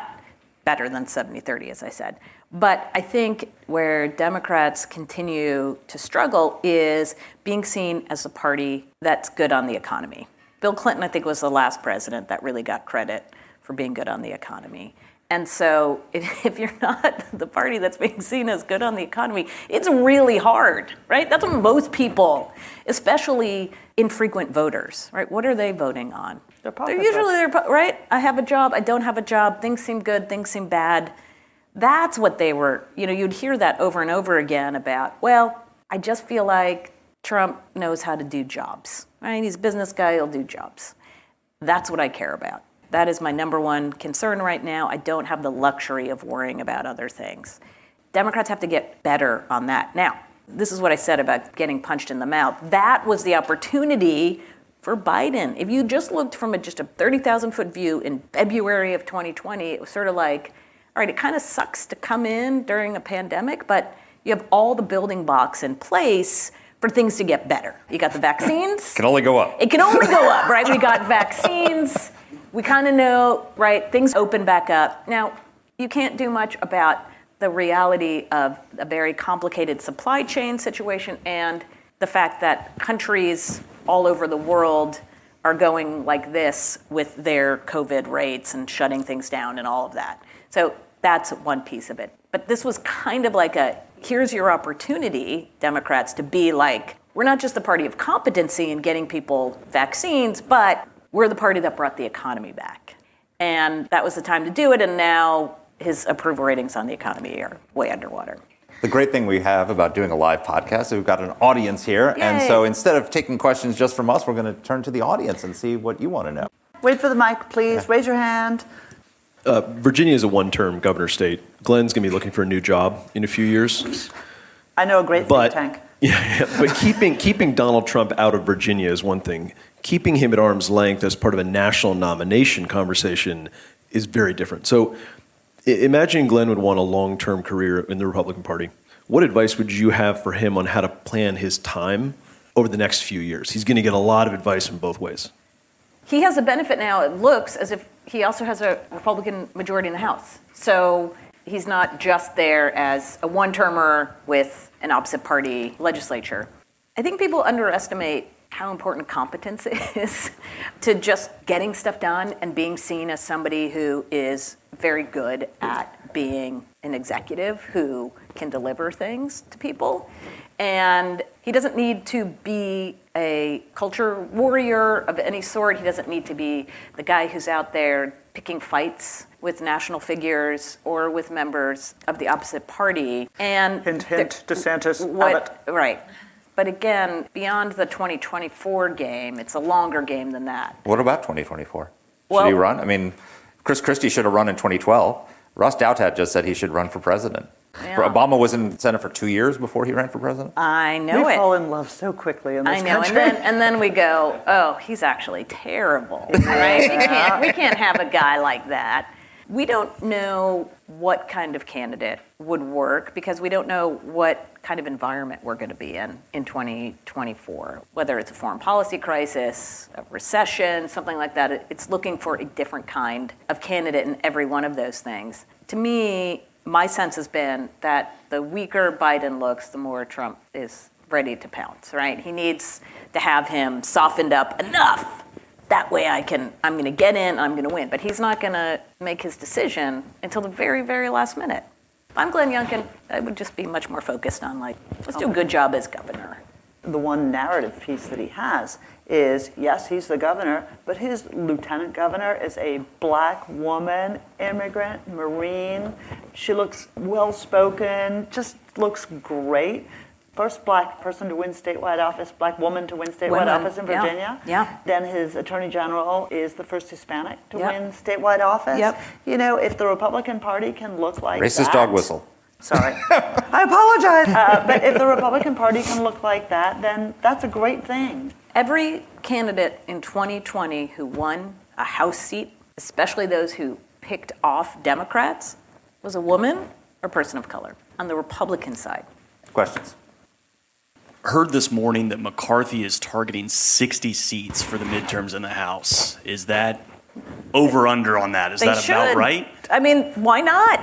better than 70-30, as I said. But I think where Democrats continue to struggle is being seen as a party that's good on the economy. Bill Clinton, I think, was the last president that really got credit for being good on the economy. And so, if if you're not the party that's being seen as good on the economy, it's really hard, right? That's what most people, especially infrequent voters, right? What are they voting on? Their They're pocketbooks. usually they're po- right. I have a job. I don't have a job. Things seem good. Things seem bad. That's what they were. You know, you'd hear that over and over again about. Well, I just feel like Trump knows how to do jobs. Right? He's a business guy. He'll do jobs. That's what I care about. That is my number one concern right now. I don't have the luxury of worrying about other things. Democrats have to get better on that. Now, this is what I said about getting punched in the mouth. That was the opportunity for Biden. If you just looked from a, just a 30,000 foot view in February of 2020, it was sort of like, all right, it kind of sucks to come in during a pandemic, but you have all the building blocks in place for things to get better. You got the vaccines. Can only go up. It can only go up, right? We got vaccines. We kind of know, right? Things open back up. Now, you can't do much about the reality of a very complicated supply chain situation and the fact that countries all over the world are going like this with their COVID rates and shutting things down and all of that. So that's one piece of it. But this was kind of like a here's your opportunity, Democrats, to be like, we're not just the party of competency in getting people vaccines, but we're the party that brought the economy back. And that was the time to do it. And now his approval ratings on the economy are way underwater. The great thing we have about doing a live podcast is we've got an audience here. And so instead of taking questions just from us, we're going to turn to the audience and see what you want to know. Wait for the mic, please. Raise your hand. Uh, Virginia is a one-term governor state. Glenn's going to be looking for a new job in a few years. I know a great But think tank. yeah, yeah, but keeping keeping Donald Trump out of Virginia is one thing. Keeping him at arm's length as part of a national nomination conversation is very different. So, imagine Glenn would want a long-term career in the Republican Party. What advice would you have for him on how to plan his time over the next few years? He's going to get a lot of advice from both ways. He has a benefit now, it looks as if he also has a Republican majority in the House. So he's not just there as a one termer with an opposite party legislature. I think people underestimate how important competence is to just getting stuff done and being seen as somebody who is very good at being an executive who can deliver things to people. And he doesn't need to be a culture warrior of any sort. He doesn't need to be the guy who's out there picking fights with national figures or with members of the opposite party. And Hint, hint, DeSantis, what, right. But again, beyond the 2024 game, it's a longer game than that. What about 2024? Should Well- he run? I mean, Chris Christie should have run in 2012. Ross Douthat just said he should run for president. Yeah. Obama was in the Senate for two years before he ran for president. I know we it. fall in love so quickly in this I know, country. and then and then we go, oh, he's actually terrible, right? We can't we can't have a guy like that. We don't know what kind of candidate would work because we don't know what kind of environment we're going to be in in 2024. Whether it's a foreign policy crisis, a recession, something like that, it's looking for a different kind of candidate in every one of those things. To me, my sense has been that the weaker Biden looks, the more Trump is ready to pounce, right? He needs to have him softened up enough. That way I can, I'm going to get in, I'm going to win. But he's not going to make his decision until the very, very last minute. If I'm Glenn Youngkin, I would just be much more focused on, like, let's do a good job as governor. the one narrative piece that he has is yes, he's the governor, but his lieutenant governor is a black woman, immigrant, Marine. She looks well spoken, just looks great. First black person to win statewide office, black woman to win statewide Women, office in yeah, Virginia. yeah. Then his attorney general is the first Hispanic to Yep. win statewide office. Yep. You know, if the Republican Party can look like Racist that, dog whistle. Sorry. I apologize. Uh, but if the Republican Party can look like that, then that's a great thing. Every candidate in 2020 who won a House seat, especially those who picked off Democrats, was a woman or person of color on the Republican side. Questions? Heard this morning that McCarthy is targeting 60 seats for the midterms in the House. Is that over under on that? Is They that about should. right? I mean, why not?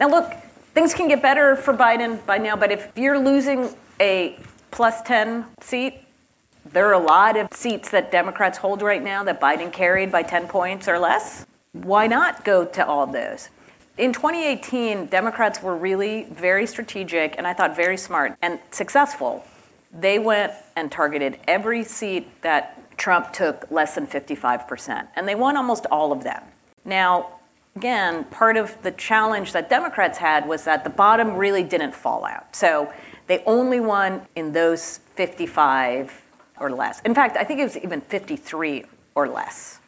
Now, look, things can get better for Biden by now, but if you're losing a plus 10 seat, there are a lot of seats that Democrats hold right now that Biden carried by 10 points or less. Why not go to all those? In 2018, Democrats were really very strategic and I thought very smart and successful. They went and targeted every seat that Trump took less than 55%, and they won almost all of them. Now, again, part of the challenge that Democrats had was that the bottom really didn't fall out. So they only won in those 55 or less. In fact, I think it was even 53 or less.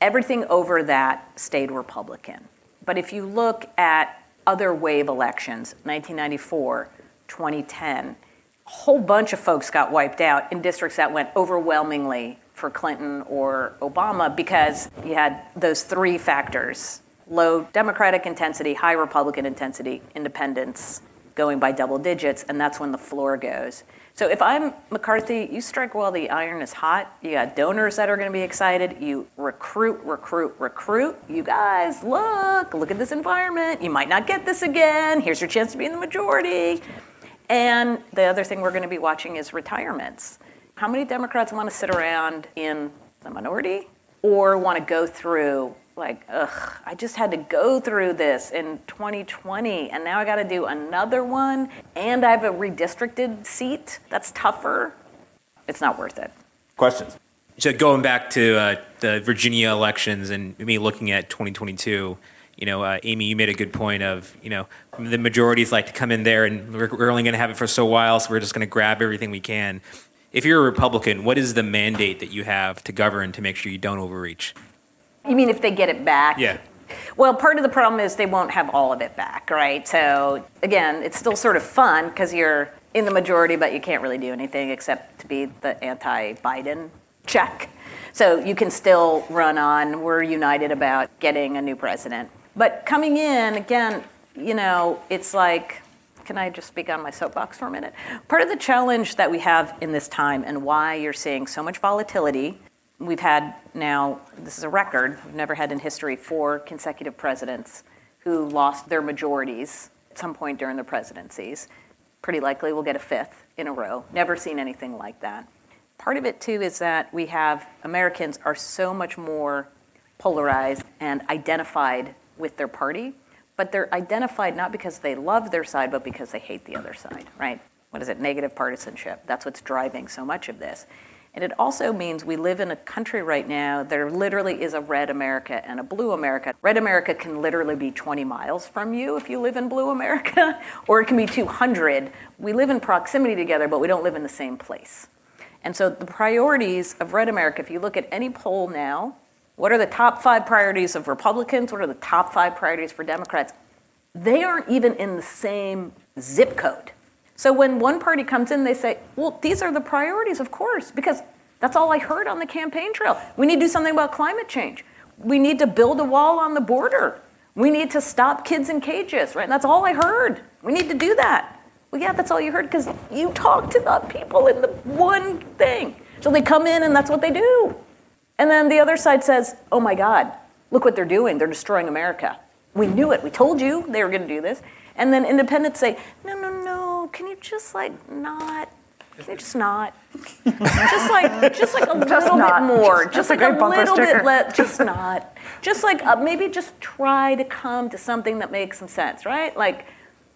Everything over that stayed Republican. But if you look at other wave elections, 1994, 2010, a whole bunch of folks got wiped out in districts that went overwhelmingly for Clinton or Obama because you had those three factors low Democratic intensity, high Republican intensity, independents, going by double digits, and that's when the floor goes. So if I'm McCarthy, you strike while the iron is hot. You got donors that are going to be excited. You recruit, recruit, recruit. You guys, look, look at this environment. You might not get this again. Here's your chance to be in the majority. And the other thing we're going to be watching is retirements. How many Democrats want to sit around in the minority or want to go through like, ugh, I just had to go through this in 2020 and now I got to do another one and I have a redistricted seat that's tougher. It's not worth it. Questions? So going back to uh, the Virginia elections and me looking at 2022, you know, uh, Amy, you made a good point of, you know, the majorities like to come in there and we're, we're only going to have it for so while, so we're just going to grab everything we can. If you're a Republican, what is the mandate that you have to govern to make sure you don't overreach? You mean if they get it back? Yeah. Well, part of the problem is they won't have all of it back, right? So again, it's still sort of fun because you're in the majority, but you can't really do anything except to be the anti-Biden check. So you can still run on, we're united about getting a new president. But coming in, again, you know, it's like, can I just speak on my soapbox for a minute? Part of the challenge that we have in this time and why you're seeing so much volatility, we've had now, this is a record, we've never had in history four consecutive presidents who lost their majorities at some point during their presidencies. Pretty likely we'll get a fifth in a row. Never seen anything like that. Part of it too is that we have Americans are so much more polarized and identified with their party, but they're identified not because they love their side, but because they hate the other side, right? What is it? Negative partisanship. That's what's driving so much of this. And it also means we live in a country right now, there literally is a red America and a blue America. Red America can literally be 20 miles from you if you live in blue America, or it can be 200. We live in proximity together, but we don't live in the same place. And so the priorities of red America, if you look at any poll now, what are the top five priorities of Republicans? What are the top five priorities for Democrats? They aren't even in the same zip code. So when one party comes in, they say, well, these are the priorities, of course, because that's all I heard on the campaign trail. We need to do something about climate change. We need to build a wall on the border. We need to stop kids in cages, right? And that's all I heard. We need to do that. Well, yeah, that's all you heard because you talked to the people in the one thing. So they come in and that's what they do. And then the other side says, oh my God, look what they're doing. They're destroying America. We knew it. We told you they were going to do this. And then independents say, no, no, no, can you just like not? Can you just not? just like, just like a little not. bit more. Just- Just, just a like a bumper little sticker. bit less. Just not. Just like uh, maybe just try to come to something that makes some sense, right? Like,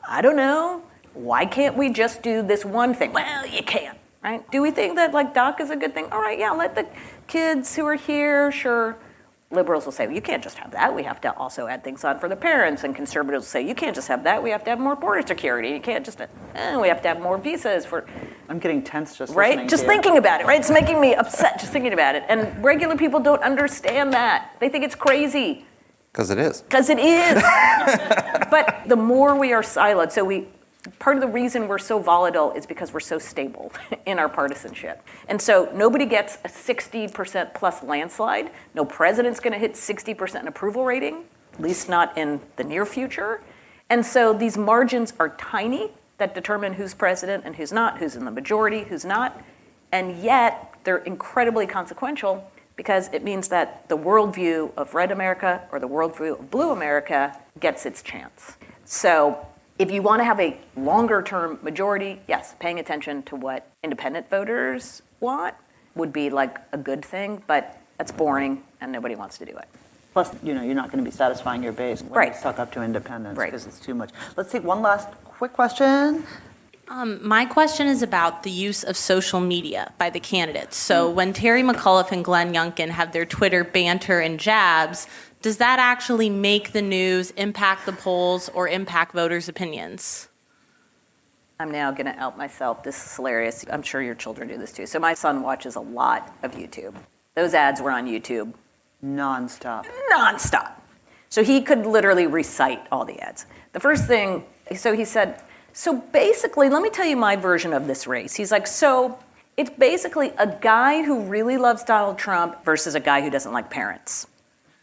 I don't know. Why can't we just do this one thing? Well, you can't, right? Do we think that like DACA is a good thing? All right, yeah, let the kids who are here, sure. Liberals will say, well, you can't just have that. We have to also add things on for the parents. And conservatives will say, you can't just have that. We have to have more border security. You can't just, eh, we have to have more visas for, I'm getting tense just right? Just to you. thinking about it, right? It's making me upset just thinking about it. And regular people don't understand that. They think it's crazy Because it is. because it is. but the more we are siloed, so we, part of the reason we're so volatile is because we're so stable in our partisanship. And so nobody gets a 60% plus landslide. No president's going to hit 60% approval rating, at least not in the near future. And so these margins are tiny that determine who's president and who's not, who's in the majority, who's not. And yet they're incredibly consequential because it means that the worldview of red America or the worldview of blue America gets its chance. So if you want to have a longer term majority, yes, paying attention to what independent voters want would be like a good thing, but that's boring and nobody wants to do it. Plus, you know, you're not going to be satisfying your base when Right. you suck up to independence Right. because it's too much. Let's take one last quick question. Um, my question is about the use of social media by the candidates. So when Terry McAuliffe and Glenn Youngkin have their Twitter banter and jabs, does that actually make the news, impact the polls, or impact voters' opinions? I'm now going to out myself. This is hilarious. I'm sure your children do this too. So my son watches a lot of YouTube. Those ads were on YouTube Nonstop. nonstop. So he could literally recite all the ads. The first thing, so he said, so basically, let me tell you my version of this race. He's like, so it's basically a guy who really loves Donald Trump versus a guy who doesn't like parents.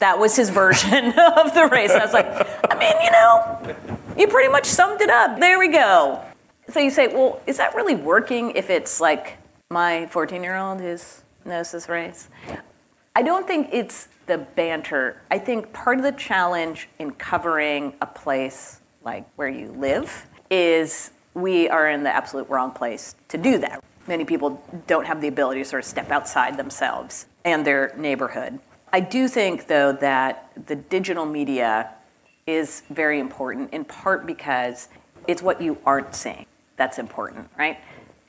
That was his version of the race. I was like, I mean, you know, You pretty much summed it up. There we go. So you say, well, is that really working if it's like my 14 year old who knows this race? I don't think it's the banter. I think part of the challenge in covering a place like where you live is we are in the absolute wrong place to do that. Many people don't have the ability to sort of step outside themselves and their neighborhood. I do think, though, that the digital media is very important, in part because it's what you aren't seeing that's important, right?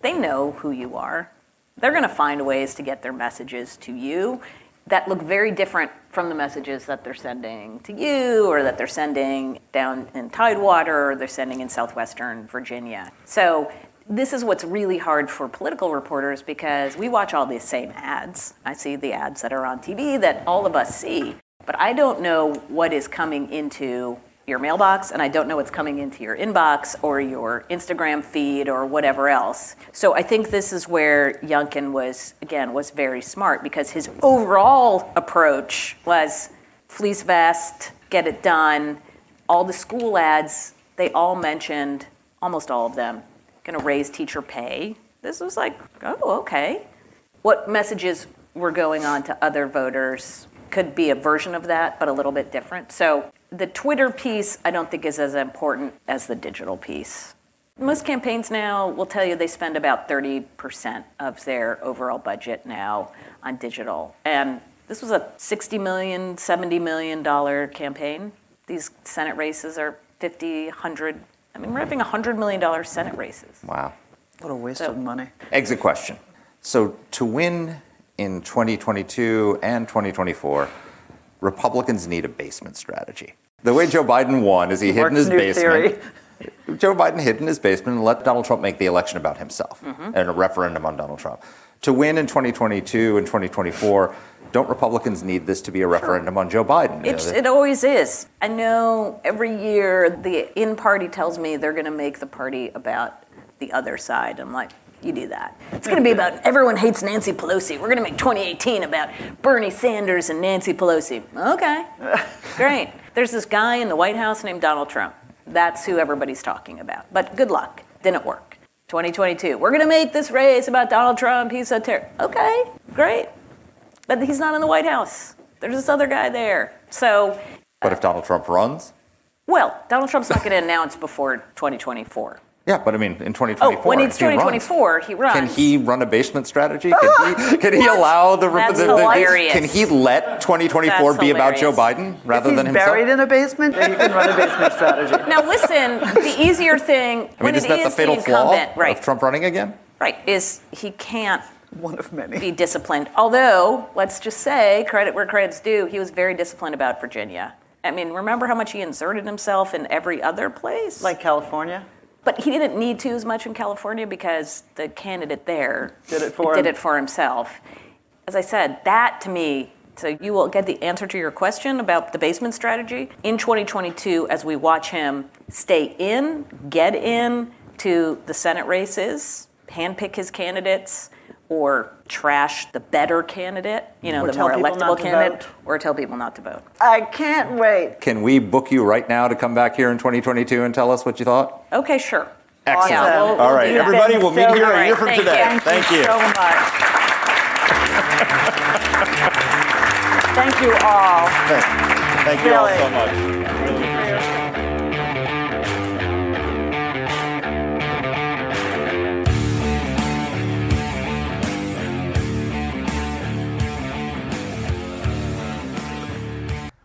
They know who you are. They're going to find ways to get their messages to you that look very different from the messages that they're sending to you or that they're sending down in Tidewater or they're sending in southwestern Virginia. So this is what's really hard for political reporters because we watch all these same ads. I see the ads that are on TV that all of us see, but I don't know what is coming into your mailbox and I don't know what's coming into your inbox or your Instagram feed or whatever else. So I think this is where Youngkin was again was very smart because his overall approach was fleece vest, get it done. All the school ads, they all mentioned almost all of them going to raise teacher pay. This was like, oh, okay. What messages were going on to other voters could be a version of that, but a little bit different. So the Twitter piece, I don't think is as important as the digital piece. Most campaigns now will tell you they spend about 30% of their overall budget now on digital. And this was a 60 million, 70 million dollar campaign. These Senate races are 50, 100. I mean, we're having 100 million dollar Senate races. Wow. What a waste So- of money. Exit question. So to win in 2022 and 2024, Republicans need a basement strategy. The way Joe Biden won is he hid in Marc's his new basement. theory. Joe Biden hid in his basement and let Donald Trump make the election about himself Mm-hmm. and a referendum on Donald Trump. To win in 2022 and 2024, don't Republicans need this to be a referendum on Joe Biden? It's, it always is. I know every year the in party tells me they're going to make the party about the other side. I'm like, you do that. It's going to be about everyone hates Nancy Pelosi. We're going to make 2018 about Bernie Sanders and Nancy Pelosi. Okay, great. There's this guy in the White House named Donald Trump. That's who everybody's talking about. But good luck. Didn't work. 2022. We're going to make this race about Donald Trump. He's so terrible. Okay, great. But he's not in the White House. There's this other guy there. So, but if Donald Trump runs, well, Donald Trump's not going to announce before 2024. yeah, but I mean, in 2024, Oh, when it's if he runs, 2024, he runs. Can he run a basement strategy? Can he, can he allow the, That's the, the- hilarious. Can he let 2024 That's be about Joe. Biden rather if than he's himself? buried in a basement, then you can run a basement strategy. Now, listen, the easier thing I mean, when isn't it that the is fatal flaw right, of Trump running again? right, is he can't One of many. be disciplined. Although, let's just say, credit where credit's due, he was very disciplined about Virginia. I mean, remember how much he inserted himself in every other place? Like California? But he didn't need to as much in California because the candidate there Did it for did him. it for himself. As I said, that to me, so you will get the answer to your question about the basement strategy in 2022 as we watch him stay in, get in to the Senate races, handpick his candidates, or trash the better candidate, you know, Or the more electable candidate, vote. or tell people not to vote. I can't wait. Can we book you right now to come back here in 2022 and tell us what you thought? Okay, sure. Excellent. Yeah, we'll- All we'll right, everybody, we'll meet So here a great. year from Thank today. you. Thank you. so much. Thank you all. Thank you all Really. so much.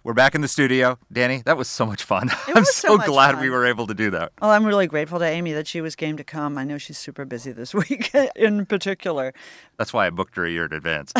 We're back in the studio. Dany, that was so much fun. I'm so, so glad fun. we were able to do that. Well, I'm really grateful to Amy that she was game to come. I know she's super busy this week in particular. That's why I booked her a year in advance.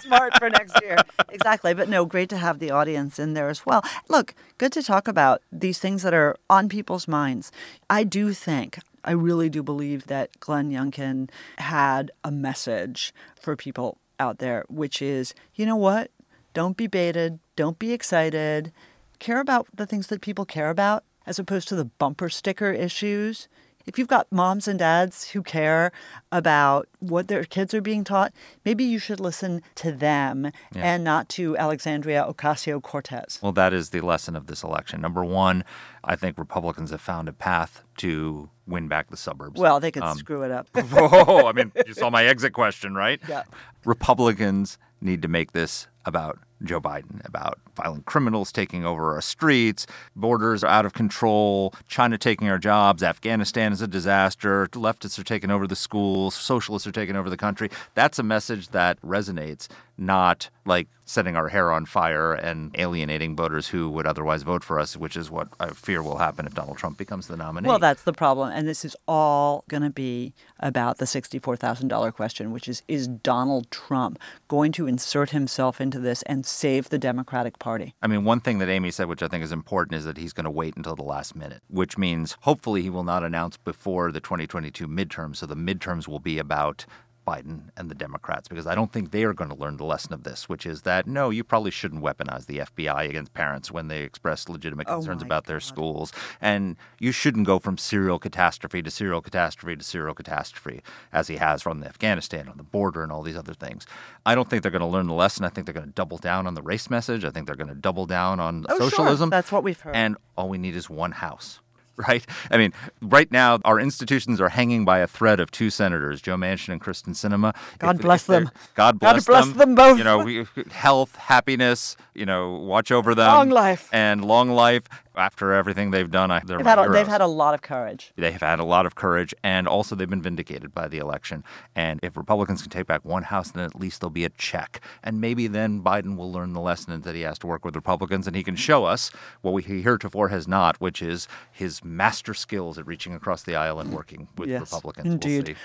Smart for next year. exactly. But no, great to have the audience in there as well. Look, good to talk about these things that are on people's minds. I do think, I really do believe that Glenn Youngkin had a message for people out there, which is, you know what? Don't be baited. Don't be excited. Care about the things that people care about as opposed to the bumper sticker issues. If you've got moms and dads who care about what their kids are being taught, maybe you should listen to them Yeah. and not to Alexandria Ocasio Cortez. Well, that is the lesson of this election. Number one, I think Republicans have found a path to win back the suburbs. Well, they could Um, screw it up. Whoa, I mean, you saw my exit question, right? Yeah. Republicans need to make this about Joe Biden, about violent criminals taking over our streets, borders are out of control, China taking our jobs, Afghanistan is a disaster, leftists are taking over the schools, socialists are taking over the country. That's a message that resonates, not like setting our hair on fire and alienating voters who would otherwise vote for us, which is what I fear will happen if Donald Trump becomes the nominee. Well, that's the problem. And this is all going to be about the $64,000 question, which is Is Donald Trump going to insert himself into this and save the Democratic Party? I mean, one thing that Amy said, which I think is important, is that he's going to wait until the last minute, which means hopefully he will not announce before the 2022 midterms. So the midterms will be about Biden and the Democrats, because I don't think they are going to learn the lesson of this, which is that no, you probably shouldn't weaponize the FBI against parents when they express legitimate Oh concerns my about their schools. And you shouldn't go from serial catastrophe to serial catastrophe to serial catastrophe, as he has from Afghanistan on the border and all these other things. I don't think they're going to learn the lesson. I think they're going to double down on the race message. I think they're going to double down on Oh, sure. socialism. That's what we've heard. And all we need is one house. Right? I mean, right now, our institutions are hanging by a thread of two senators, Joe Manchin and Kyrsten Sinema. God bless they're- them. God God bless, bless them both. You know, we, health, happiness, you know, watch over them. Long life. And long life. After everything they've done, I, they're They've had, a, they've had a lot of courage. They have had a lot of courage, and also they've been vindicated by the election. And if Republicans can take back one house, then at least there'll be a check. And maybe then Biden will learn the lesson that he has to work with Republicans, and he can show us what we he heretofore has not, which is his master skills at reaching across the aisle and working with yes, Republicans. We'll indeed. see.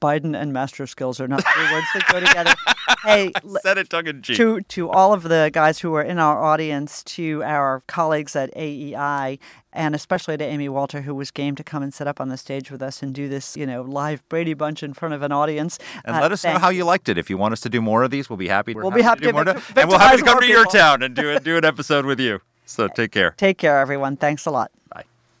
Biden and master skills are not three words that go together. Hey, Said it tongue in cheek. to to all of the guys who are in our audience, to our colleagues at AEI, and especially to Amy Walter, who was game to come and sit up on the stage with us and do this, you know, live Brady Bunch in front of an audience. And Uh, let us know how you liked it. If you want us to do more of these, we'll be happy. We'll be happy to, do to more, vict- and we'll have to come to your town and do it, do an episode with you. So take care. Take care, everyone. Thanks a lot. Bye.